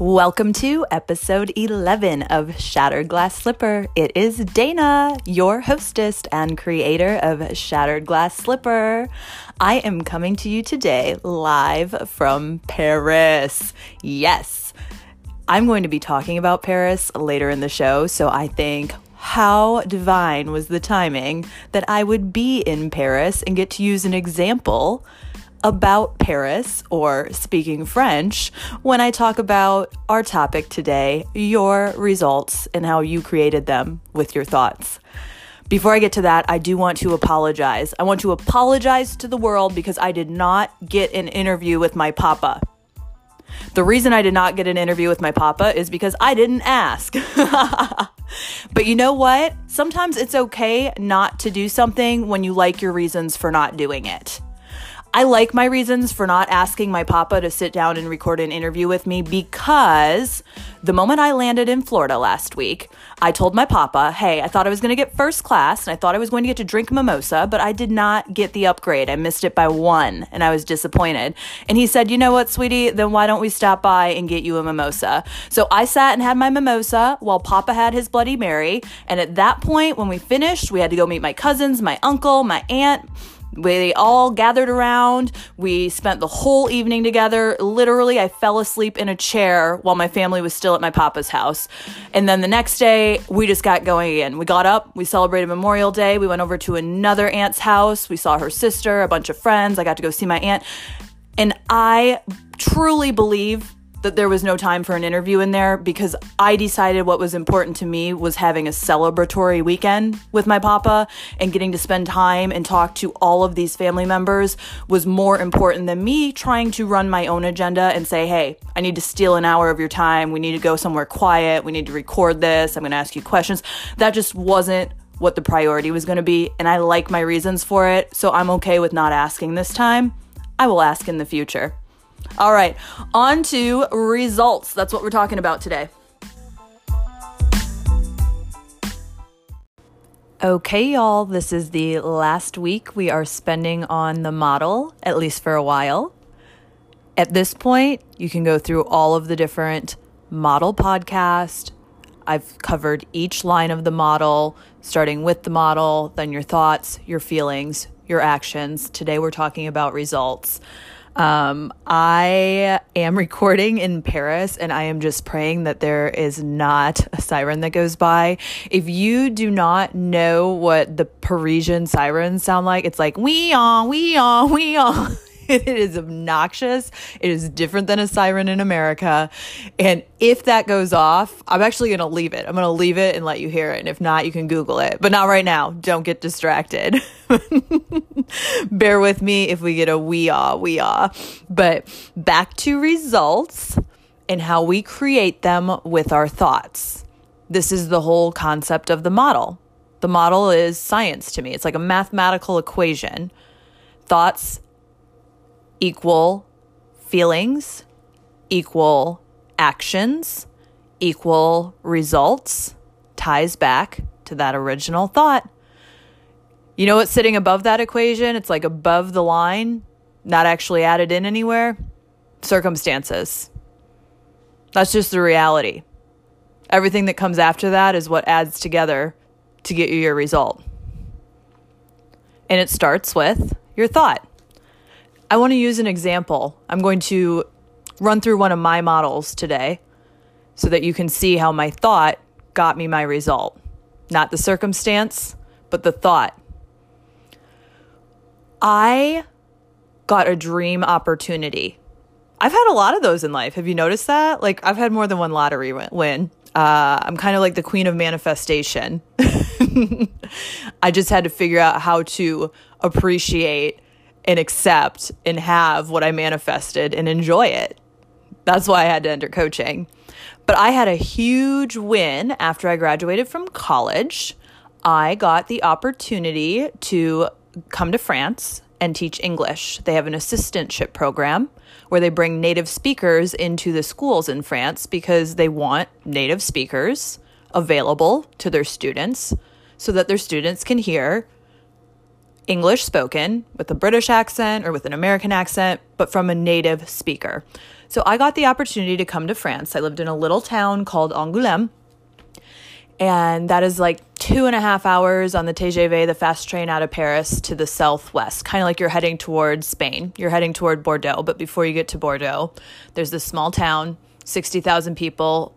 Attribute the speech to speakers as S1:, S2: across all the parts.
S1: Welcome to episode 11 of Shattered Glass Slipper. It is Dana, your hostess and creator of Shattered Glass Slipper. I am coming to you today live from Paris. Yes, I'm going to be talking about Paris later in the show, so I think how divine was the timing that I would be in Paris and get to use an example about Paris or speaking French when I talk about our topic today your results and how you created them with your thoughts. Before I get to that, I do want to apologize. I want to apologize to the world because I did not get an interview with my papa. The reason I did not get an interview with my papa is because I didn't ask. but you know what? Sometimes it's okay not to do something when you like your reasons for not doing it. I like my reasons for not asking my papa to sit down and record an interview with me because the moment I landed in Florida last week, I told my papa, hey, I thought I was going to get first class and I thought I was going to get to drink mimosa, but I did not get the upgrade. I missed it by one and I was disappointed. And he said, you know what, sweetie, then why don't we stop by and get you a mimosa? So I sat and had my mimosa while papa had his Bloody Mary. And at that point, when we finished, we had to go meet my cousins, my uncle, my aunt we all gathered around. We spent the whole evening together. Literally, I fell asleep in a chair while my family was still at my papa's house. And then the next day, we just got going again. We got up, we celebrated Memorial Day. We went over to another aunt's house. We saw her sister, a bunch of friends. I got to go see my aunt. And I truly believe that there was no time for an interview in there because I decided what was important to me was having a celebratory weekend with my papa and getting to spend time and talk to all of these family members was more important than me trying to run my own agenda and say, hey, I need to steal an hour of your time. We need to go somewhere quiet. We need to record this. I'm going to ask you questions. That just wasn't what the priority was going to be. And I like my reasons for it. So I'm okay with not asking this time. I will ask in the future. All right, on to results. That's what we're talking about today. Okay, y'all, this is the last week we are spending on the model, at least for a while. At this point, you can go through all of the different model podcast. I've covered each line of the model, starting with the model, then your thoughts, your feelings, your actions. Today we're talking about results. Um, I am recording in Paris and I am just praying that there is not a siren that goes by. If you do not know what the Parisian sirens sound like, it's like, we on, we on, we on. it is obnoxious. It is different than a siren in America. And if that goes off, I'm actually going to leave it. I'm going to leave it and let you hear it. And if not, you can Google it. But not right now. Don't get distracted. Bear with me if we get a wee ah, wee ah. But back to results and how we create them with our thoughts. This is the whole concept of the model. The model is science to me, it's like a mathematical equation. Thoughts equal feelings, equal actions, equal results, ties back to that original thought. You know what's sitting above that equation? It's like above the line, not actually added in anywhere. Circumstances. That's just the reality. Everything that comes after that is what adds together to get you your result. And it starts with your thought. I want to use an example. I'm going to run through one of my models today so that you can see how my thought got me my result. Not the circumstance, but the thought. I got a dream opportunity. I've had a lot of those in life. Have you noticed that? Like, I've had more than one lottery win. Uh, I'm kind of like the queen of manifestation. I just had to figure out how to appreciate and accept and have what I manifested and enjoy it. That's why I had to enter coaching. But I had a huge win after I graduated from college. I got the opportunity to come to France and teach English. They have an assistantship program where they bring native speakers into the schools in France because they want native speakers available to their students so that their students can hear English spoken with a British accent or with an American accent, but from a native speaker. So I got the opportunity to come to France. I lived in a little town called Angoulême, and that is like two and a half hours on the TGV, the fast train out of Paris to the southwest, kind of like you're heading towards Spain. You're heading toward Bordeaux, but before you get to Bordeaux, there's this small town, 60,000 people.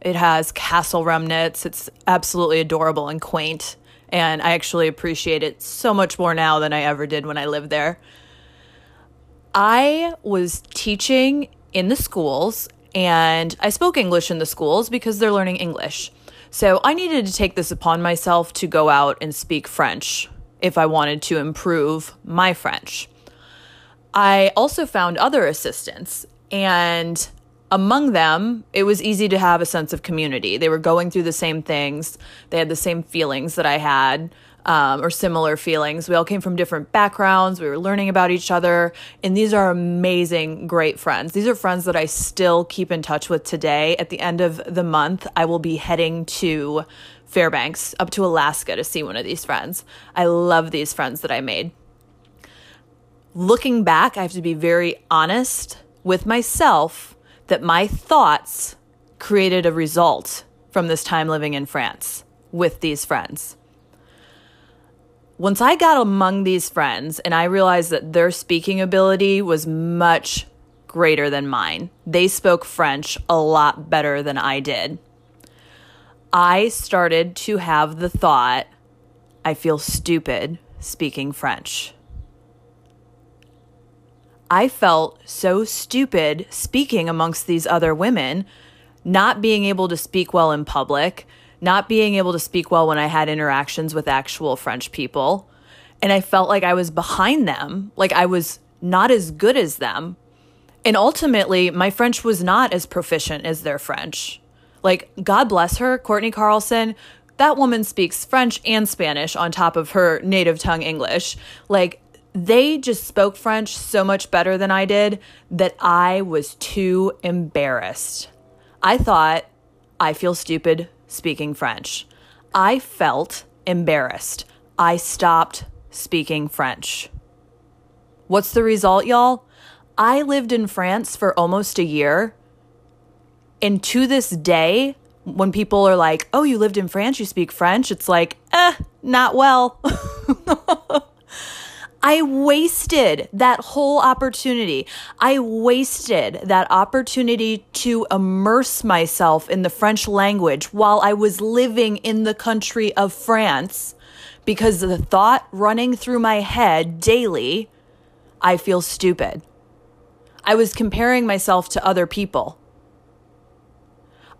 S1: It has castle remnants. It's absolutely adorable and quaint. And I actually appreciate it so much more now than I ever did when I lived there. I was teaching in the schools and I spoke English in the schools because they're learning English. So I needed to take this upon myself to go out and speak French if I wanted to improve my French. I also found other assistants, and among them, it was easy to have a sense of community. They were going through the same things, they had the same feelings that I had um, or similar feelings. We all came from different backgrounds. We were learning about each other. And these are amazing, great friends. These are friends that I still keep in touch with today. At the end of the month, I will be heading to Fairbanks up to Alaska to see one of these friends. I love these friends that I made. Looking back, I have to be very honest with myself that my thoughts created a result from this time living in France with these friends once I got among these friends and I realized that their speaking ability was much greater than mine, they spoke French a lot better than I did. I started to have the thought, I feel stupid speaking French. I felt so stupid speaking amongst these other women, not being able to speak well in public, not being able to speak well when I had interactions with actual French people. And I felt like I was behind them, like I was not as good as them. And ultimately, my French was not as proficient as their French. Like, God bless her, Courtney Carlson. That woman speaks French and Spanish on top of her native tongue English. Like, they just spoke French so much better than I did that I was too embarrassed. I thought, I feel stupid speaking French. I felt embarrassed. I stopped speaking French. What's the result, y'all? I lived in France for almost a year. And to this day, when people are like, oh, you lived in France, you speak French, it's like, eh, not well. I wasted that whole opportunity. I wasted that opportunity to immerse myself in the French language while I was living in the country of France because the thought running through my head daily, I feel stupid. I was comparing myself to other people.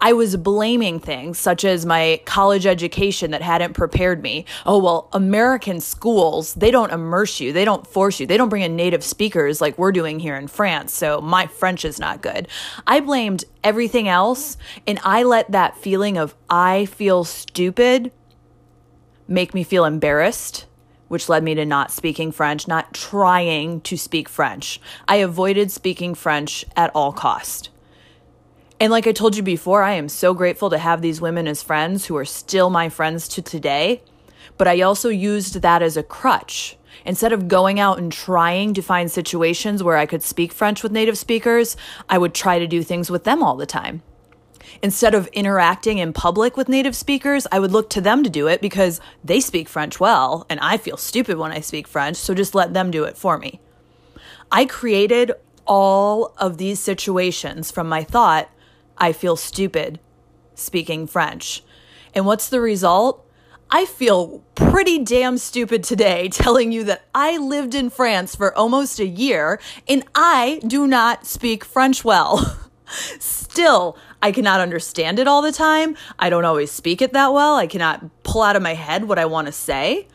S1: I was blaming things such as my college education that hadn't prepared me. Oh, well, American schools, they don't immerse you, they don't force you, they don't bring in native speakers like we're doing here in France, so my French is not good. I blamed everything else, and I let that feeling of I feel stupid make me feel embarrassed which led me to not speaking French, not trying to speak French. I avoided speaking French at all cost. And like I told you before, I am so grateful to have these women as friends who are still my friends to today. But I also used that as a crutch. Instead of going out and trying to find situations where I could speak French with native speakers, I would try to do things with them all the time. Instead of interacting in public with native speakers, I would look to them to do it because they speak French well, and I feel stupid when I speak French, so just let them do it for me. I created all of these situations from my thought I feel stupid speaking French. And what's the result? I feel pretty damn stupid today telling you that I lived in France for almost a year and I do not speak French well. Still, I cannot understand it all the time. I don't always speak it that well. I cannot pull out of my head what I want to say.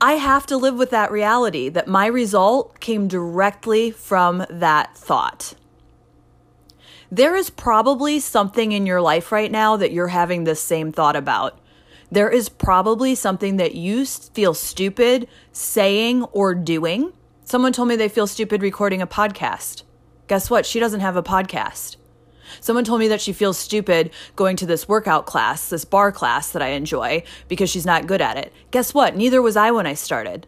S1: I have to live with that reality that my result came directly from that thought there is probably something in your life right now that you're having this same thought about. There is probably something that you feel stupid saying or doing. Someone told me they feel stupid recording a podcast. Guess what? She doesn't have a podcast. Someone told me that she feels stupid going to this workout class, this barre class that I enjoy, because she's not good at it. Guess what? Neither was I when I started.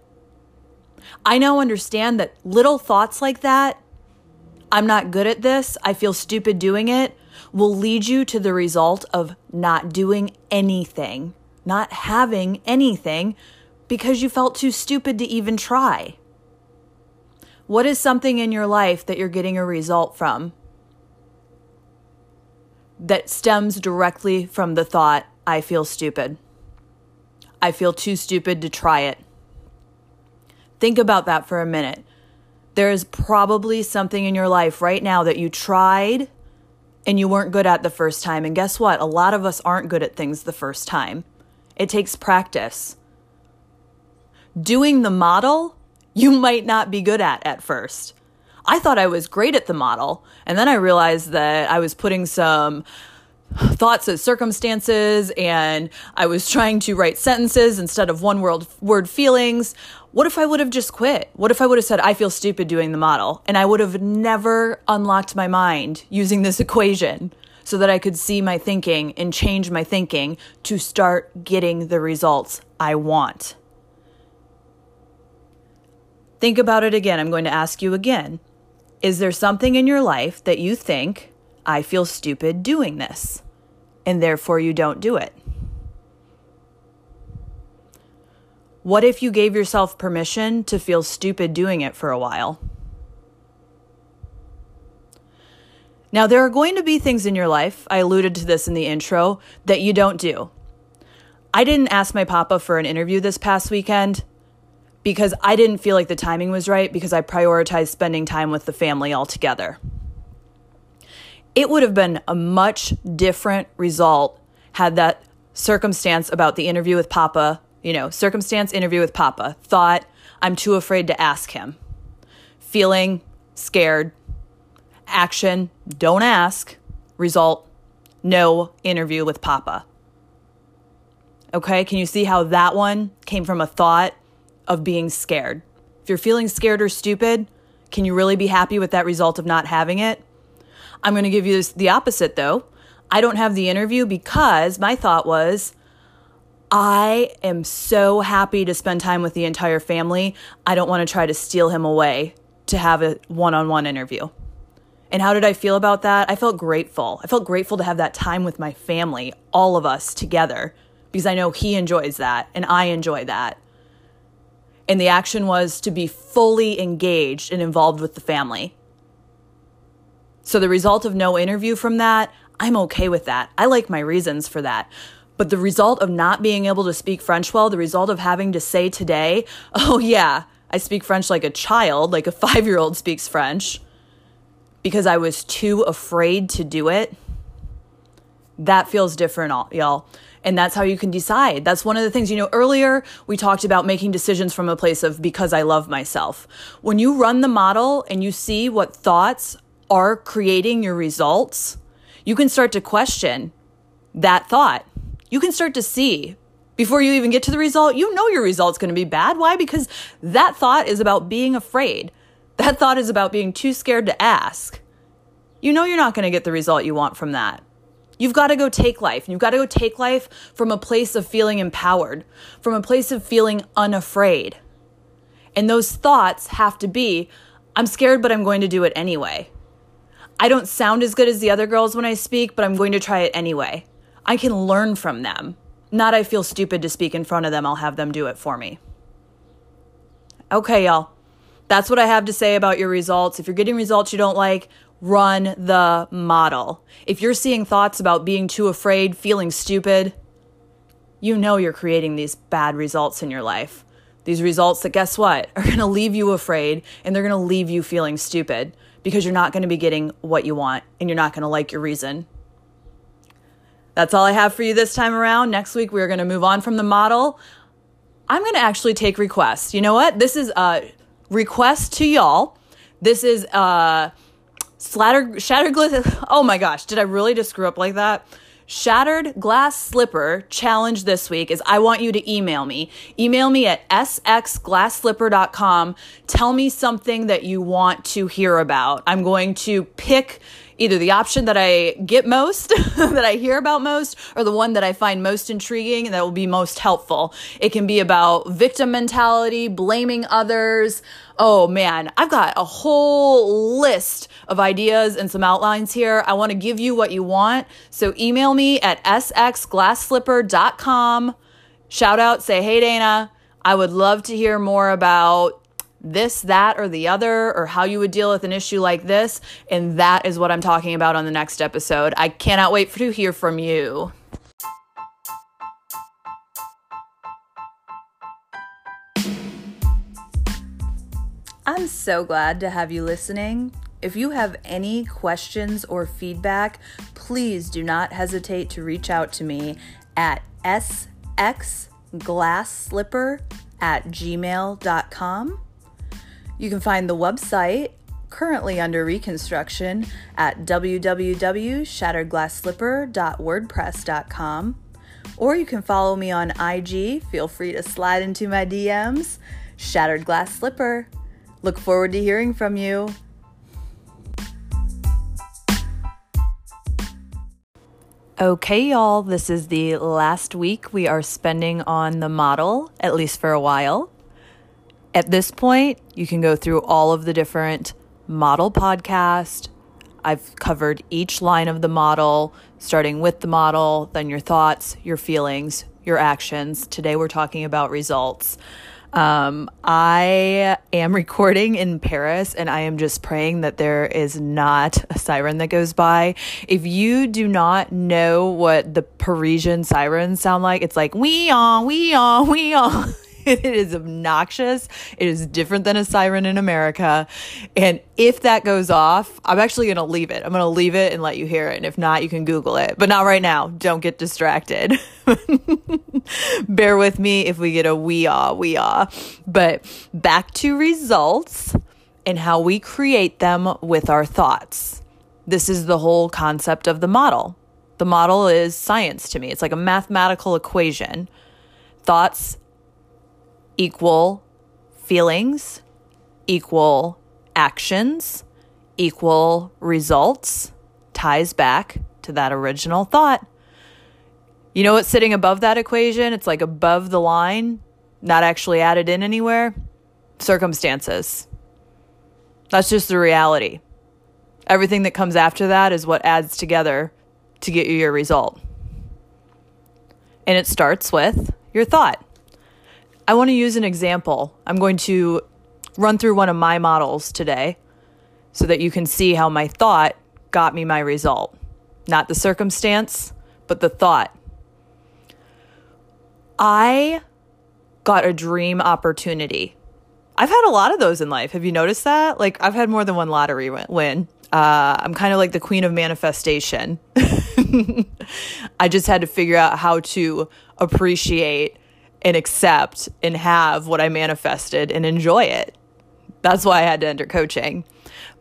S1: I now understand that little thoughts like that, I'm not good at this, I feel stupid doing it, will lead you to the result of not doing anything, not having anything, because you felt too stupid to even try. What is something in your life that you're getting a result from that stems directly from the thought, I feel stupid? I feel too stupid to try it. Think about that for a minute. There is probably something in your life right now that you tried and you weren't good at the first time. And guess what? A lot of us aren't good at things the first time. It takes practice. Doing the model, you might not be good at at first. I thought I was great at the model, and then I realized that I was putting some thoughts as circumstances and I was trying to write sentences instead of one word word feelings. What if I would have just quit? What if I would have said I feel stupid doing the model and I would have never unlocked my mind using this equation so that I could see my thinking and change my thinking to start getting the results I want. Think about it again. I'm going to ask you again. Is there something in your life that you think I feel stupid doing this, and therefore you don't do it? What if you gave yourself permission to feel stupid doing it for a while? Now, there are going to be things in your life, I alluded to this in the intro, that you don't do. I didn't ask my papa for an interview this past weekend because I didn't feel like the timing was right because I prioritized spending time with the family altogether it would have been a much different result had that circumstance about the interview with Papa, you know, circumstance interview with Papa, thought, I'm too afraid to ask him. Feeling scared, action, don't ask, result, no interview with Papa. Okay, can you see how that one came from a thought of being scared? If you're feeling scared or stupid, can you really be happy with that result of not having it? I'm going to give you the opposite though. I don't have the interview because my thought was, I am so happy to spend time with the entire family. I don't want to try to steal him away to have a one on one interview. And how did I feel about that? I felt grateful. I felt grateful to have that time with my family, all of us together, because I know he enjoys that and I enjoy that. And the action was to be fully engaged and involved with the family. So the result of no interview from that, I'm okay with that. I like my reasons for that. But the result of not being able to speak French well, the result of having to say today, oh yeah, I speak French like a child, like a five year old speaks French, because I was too afraid to do it, that feels different, y'all. And that's how you can decide. That's one of the things, you know, earlier we talked about making decisions from a place of because I love myself. When you run the model and you see what thoughts are creating your results, you can start to question that thought. You can start to see before you even get to the result, you know your result's going to be bad. Why? Because that thought is about being afraid. That thought is about being too scared to ask. You know you're not going to get the result you want from that. You've got to go take life. You've got to go take life from a place of feeling empowered, from a place of feeling unafraid. And those thoughts have to be I'm scared, but I'm going to do it anyway. I don't sound as good as the other girls when I speak, but I'm going to try it anyway. I can learn from them. Not I feel stupid to speak in front of them, I'll have them do it for me. Okay, y'all. That's what I have to say about your results. If you're getting results you don't like, run the model. If you're seeing thoughts about being too afraid, feeling stupid, you know you're creating these bad results in your life. These results that, guess what, are to leave you afraid and they're to leave you feeling stupid because you're not to be getting what you want and you're not to like your reason. That's all I have for you this time around. Next week, we're going to move on from the model. I'm going to actually take requests. You know what? This is a request to y'all. This is uh, a slatter, shattered glass. Oh my gosh, did I really just screw up like that? Shattered glass slipper challenge this week is I want you to email me. Email me at sxglassslipper.com. Tell me something that you want to hear about. I'm going to pick either the option that I get most, that I hear about most, or the one that I find most intriguing and that will be most helpful. It can be about victim mentality, blaming others. Oh man, I've got a whole list of ideas and some outlines here. I want to give you what you want. So email me at sxglassslipper.com. Shout out, say, hey, Dana. I would love to hear more about this, that, or the other, or how you would deal with an issue like this. And that is what I'm talking about on the next episode. I cannot wait to hear from you. I'm so glad to have you listening. If you have any questions or feedback, please do not hesitate to reach out to me at sxglassslipper at gmail.com. You can find the website currently under reconstruction at www.shatteredglassslipper.wordpress.com. Or you can follow me on IG. Feel free to slide into my DMs. Shattered Glass Slipper. Look forward to hearing from you. Okay, y'all, this is the last week we are spending on the model, at least for a while. At this point, you can go through all of the different model podcast. I've covered each line of the model, starting with the model, then your thoughts, your feelings, your actions. Today, we're talking about results. Um, I am recording in Paris and I am just praying that there is not a siren that goes by. If you do not know what the Parisian sirens sound like, it's like, we on, we on, we on. it is obnoxious. It is different than a siren in America. And if that goes off, I'm actually going to leave it. I'm going to leave it and let you hear it. And if not, you can Google it. But not right now. Don't get distracted. Bear with me if we get a wee ah, wee ah. But back to results and how we create them with our thoughts. This is the whole concept of the model. The model is science to me. It's like a mathematical equation. Thoughts equal feelings, equal actions, equal results ties back to that original thought. You know what's sitting above that equation? It's like above the line, not actually added in anywhere. Circumstances. That's just the reality. Everything that comes after that is what adds together to get you your result. And it starts with your thought. I want to use an example. I'm going to run through one of my models today so that you can see how my thought got me my result. Not the circumstance, but the thought. I got a dream opportunity. I've had a lot of those in life. Have you noticed that? Like, I've had more than one lottery win. Uh, I'm kind of like the queen of manifestation. I just had to figure out how to appreciate and accept and have what I manifested and enjoy it. That's why I had to enter coaching.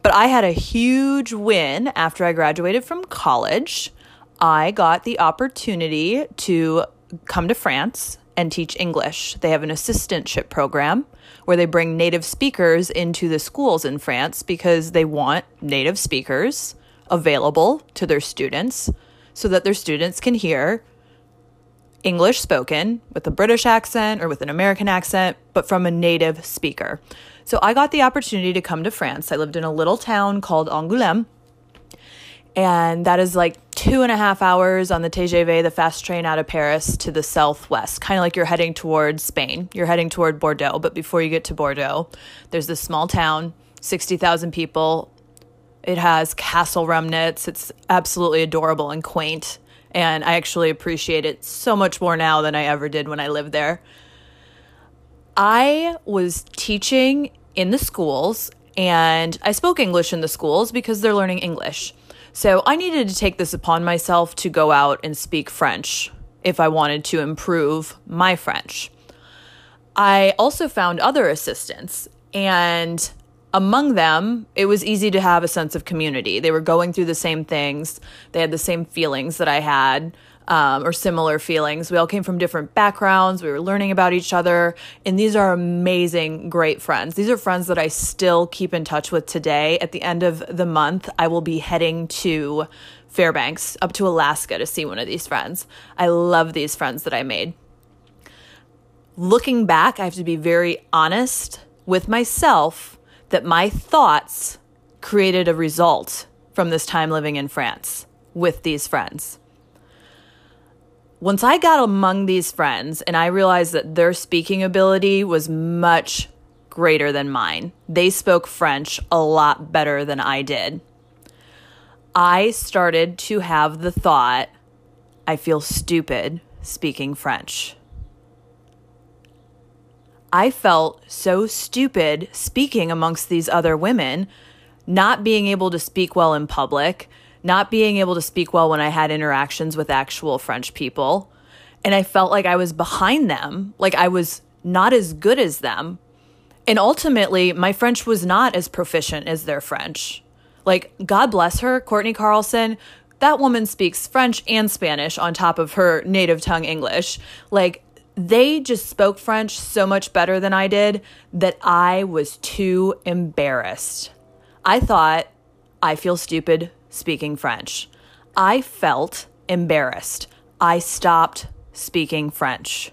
S1: But I had a huge win after I graduated from college. I got the opportunity to come to France and teach English. They have an assistantship program where they bring native speakers into the schools in France because they want native speakers available to their students so that their students can hear English spoken with a British accent or with an American accent, but from a native speaker. So I got the opportunity to come to France. I lived in a little town called Angoulême. And that is like two and a half hours on the TGV, the fast train out of Paris to the southwest, kind of like you're heading towards Spain. You're heading toward Bordeaux. But before you get to Bordeaux, there's this small town, 60,000 people. It has castle remnants. It's absolutely adorable and quaint and I actually appreciate it so much more now than I ever did when I lived there. I was teaching in the schools and I spoke English in the schools because they're learning English. So I needed to take this upon myself to go out and speak French if I wanted to improve my French. I also found other assistants and among them, it was easy to have a sense of community. They were going through the same things, they had the same feelings that I had. um, or similar feelings. We all came from different backgrounds. We were learning about each other. And these are amazing, great friends. These are friends that I still keep in touch with today. At the end of the month, I will be heading to Fairbanks up to Alaska to see one of these friends. I love these friends that I made. Looking back, I have to be very honest with myself that my thoughts created a result from this time living in France with these friends once I got among these friends and I realized that their speaking ability was much greater than mine, they spoke French a lot better than I did. I started to have the thought, I feel stupid speaking French. I felt so stupid speaking amongst these other women, not being able to speak well in public, not being able to speak well when I had interactions with actual French people. And I felt like I was behind them, like I was not as good as them. And ultimately, my French was not as proficient as their French. Like, God bless her, Courtney Carlson. That woman speaks French and Spanish on top of her native tongue English. Like, they just spoke French so much better than I did that I was too embarrassed. I thought, I feel stupid speaking French. I felt embarrassed. I stopped speaking French.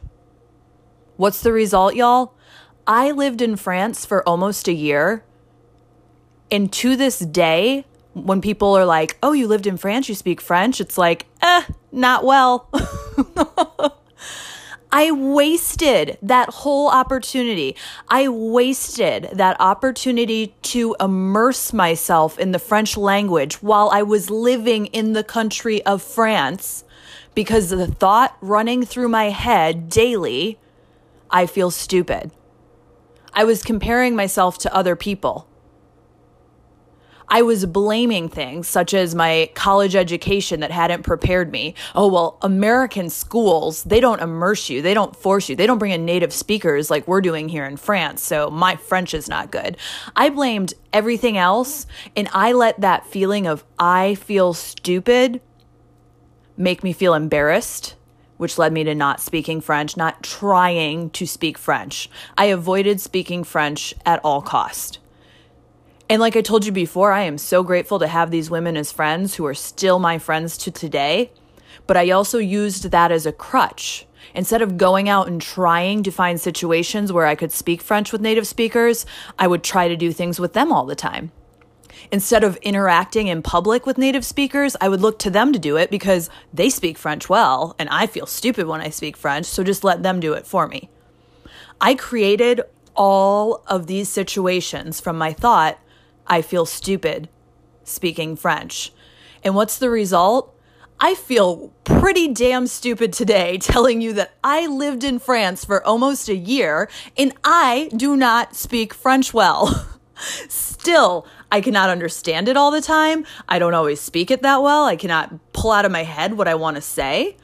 S1: What's the result, y'all? I lived in France for almost a year. And to this day, when people are like, oh, you lived in France, you speak French, it's like, eh, not well. I wasted that whole opportunity. I wasted that opportunity to immerse myself in the French language while I was living in the country of France because the thought running through my head daily, I feel stupid. I was comparing myself to other people. I was blaming things such as my college education that hadn't prepared me. Oh, well, American schools, they don't immerse you, they don't force you, they don't bring in native speakers like we're doing here in France, so my French is not good. I blamed everything else, and I let that feeling of I feel stupid make me feel embarrassed which led me to not speaking French, not trying to speak French. I avoided speaking French at all cost. And like I told you before, I am so grateful to have these women as friends who are still my friends to today. But I also used that as a crutch. Instead of going out and trying to find situations where I could speak French with native speakers, I would try to do things with them all the time. Instead of interacting in public with native speakers, I would look to them to do it because they speak French well, and I feel stupid when I speak French, so just let them do it for me. I created all of these situations from my thought I feel stupid speaking French. And what's the result? I feel pretty damn stupid today telling you that I lived in France for almost a year and I do not speak French well. Still, I cannot understand it all the time. I don't always speak it that well. I cannot pull out of my head what I want to say.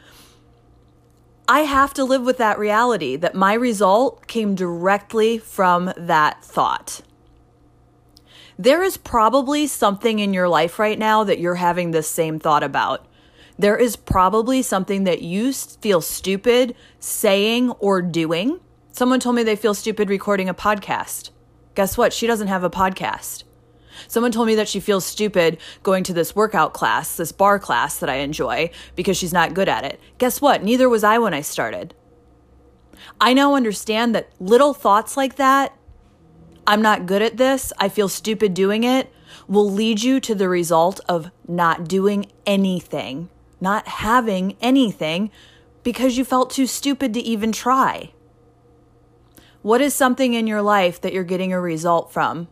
S1: I have to live with that reality that my result came directly from that thought there is probably something in your life right now that you're having the same thought about. There is probably something that you feel stupid saying or doing. Someone told me they feel stupid recording a podcast. Guess what? She doesn't have a podcast. Someone told me that she feels stupid going to this workout class, this barre class that I enjoy, because she's not good at it. Guess what? Neither was I when I started. I now understand that little thoughts like that I'm not good at this, I feel stupid doing it, will lead you to the result of not doing anything, not having anything because you felt too stupid to even try. What is something in your life that you're getting a result from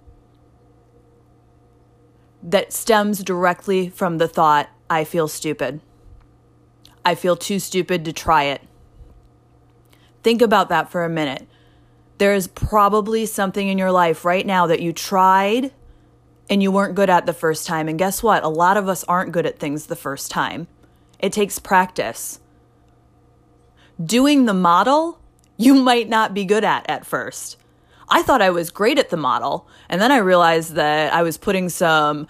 S1: that stems directly from the thought, I feel stupid? I feel too stupid to try it. Think about that for a minute. There is probably something in your life right now that you tried and you weren't good at the first time. And guess what? A lot of us aren't good at things the first time. It takes practice. Doing the model, you might not be good at at first. I thought I was great at the model, and then I realized that I was putting some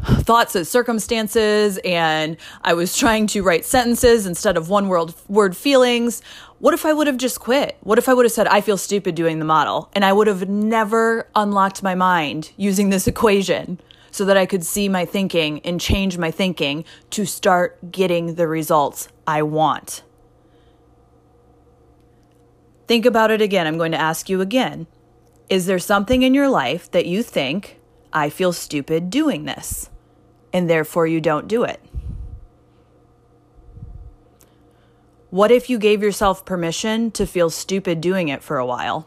S1: thoughts as circumstances and I was trying to write sentences instead of one word word feelings. What if I would have just quit? What if I would have said I feel stupid doing the model and I would have never unlocked my mind using this equation so that I could see my thinking and change my thinking to start getting the results I want. Think about it again. I'm going to ask you again. Is there something in your life that you think I feel stupid doing this? and therefore you don't do it? What if you gave yourself permission to feel stupid doing it for a while?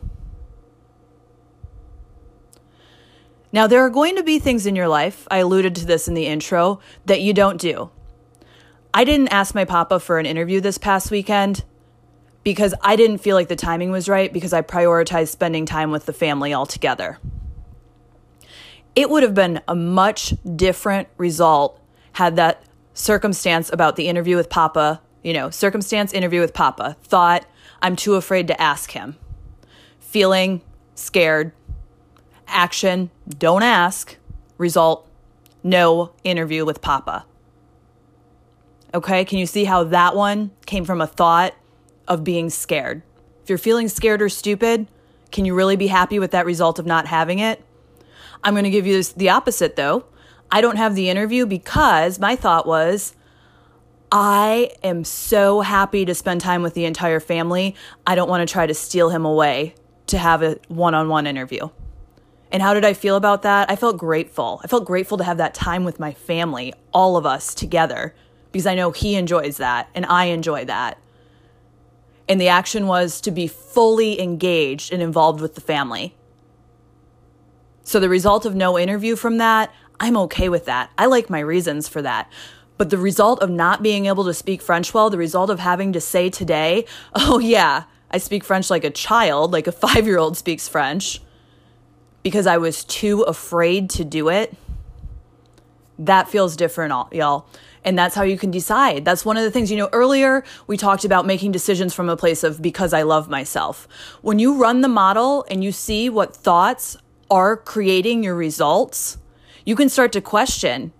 S1: Now, there are going to be things in your life, I alluded to this in the intro, that you don't do. I didn't ask my papa for an interview this past weekend because I didn't feel like the timing was right because I prioritized spending time with the family altogether it would have been a much different result had that circumstance about the interview with Papa, you know, circumstance interview with Papa, thought, I'm too afraid to ask him. Feeling scared, action, don't ask, result, no interview with Papa. Okay, can you see how that one came from a thought of being scared? If you're feeling scared or stupid, can you really be happy with that result of not having it? I'm going to give you this, the opposite though. I don't have the interview because my thought was, I am so happy to spend time with the entire family. I don't want to try to steal him away to have a one on one interview. And how did I feel about that? I felt grateful. I felt grateful to have that time with my family, all of us together, because I know he enjoys that and I enjoy that. And the action was to be fully engaged and involved with the family. So the result of no interview from that, I'm okay with that. I like my reasons for that. But the result of not being able to speak French well, the result of having to say today, oh yeah, I speak French like a child, like a five year old speaks French, because I was too afraid to do it, that feels different, y'all. And that's how you can decide. That's one of the things, you know, earlier we talked about making decisions from a place of because I love myself. When you run the model and you see what thoughts are creating your results, you can start to question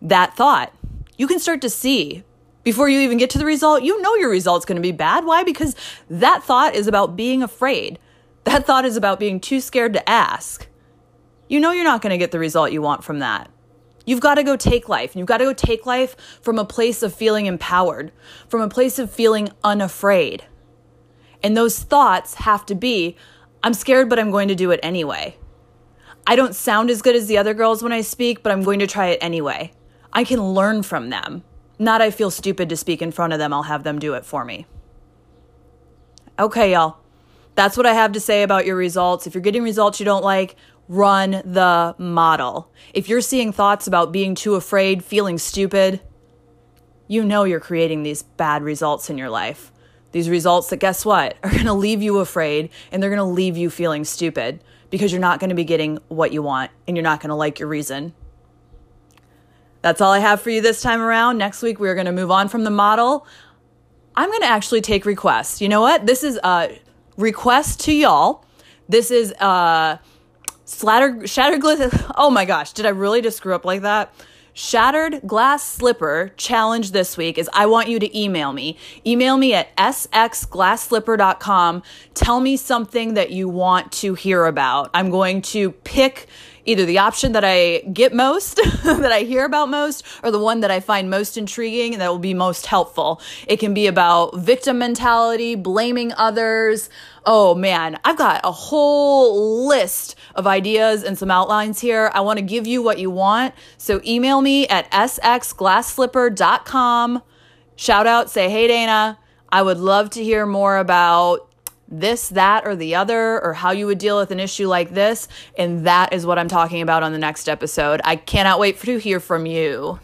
S1: that thought. You can start to see before you even get to the result, you know your result's going to be bad. Why? Because that thought is about being afraid. That thought is about being too scared to ask. You know you're not going to get the result you want from that. You've got to go take life. You've got to go take life from a place of feeling empowered, from a place of feeling unafraid. And those thoughts have to be I'm scared, but I'm going to do it anyway. I don't sound as good as the other girls when I speak, but I'm going to try it anyway. I can learn from them. Not I feel stupid to speak in front of them, I'll have them do it for me. Okay, y'all. That's what I have to say about your results. If you're getting results you don't like, run the model. If you're seeing thoughts about being too afraid, feeling stupid, you know you're creating these bad results in your life. These results that, guess what, are to leave you afraid and they're to leave you feeling stupid because you're not going to be getting what you want and you're not going to like your reason. That's all I have for you this time around. Next week, we're going to move on from the model. I'm going to actually take requests. You know what? This is a request to y'all. This is a slatter, shattered glass. Oh my gosh, did I really just screw up like that? Shattered Glass Slipper challenge this week is I want you to email me. Email me at sxglassslipper.com. Tell me something that you want to hear about. I'm going to pick either the option that I get most, that I hear about most, or the one that I find most intriguing and that will be most helpful. It can be about victim mentality, blaming others. Oh man, I've got a whole list of ideas and some outlines here. I want to give you what you want. So email me at sxglassslipper.com. Shout out, say, hey, Dana, I would love to hear more about this, that, or the other, or how you would deal with an issue like this. And that is what I'm talking about on the next episode. I cannot wait to hear from you.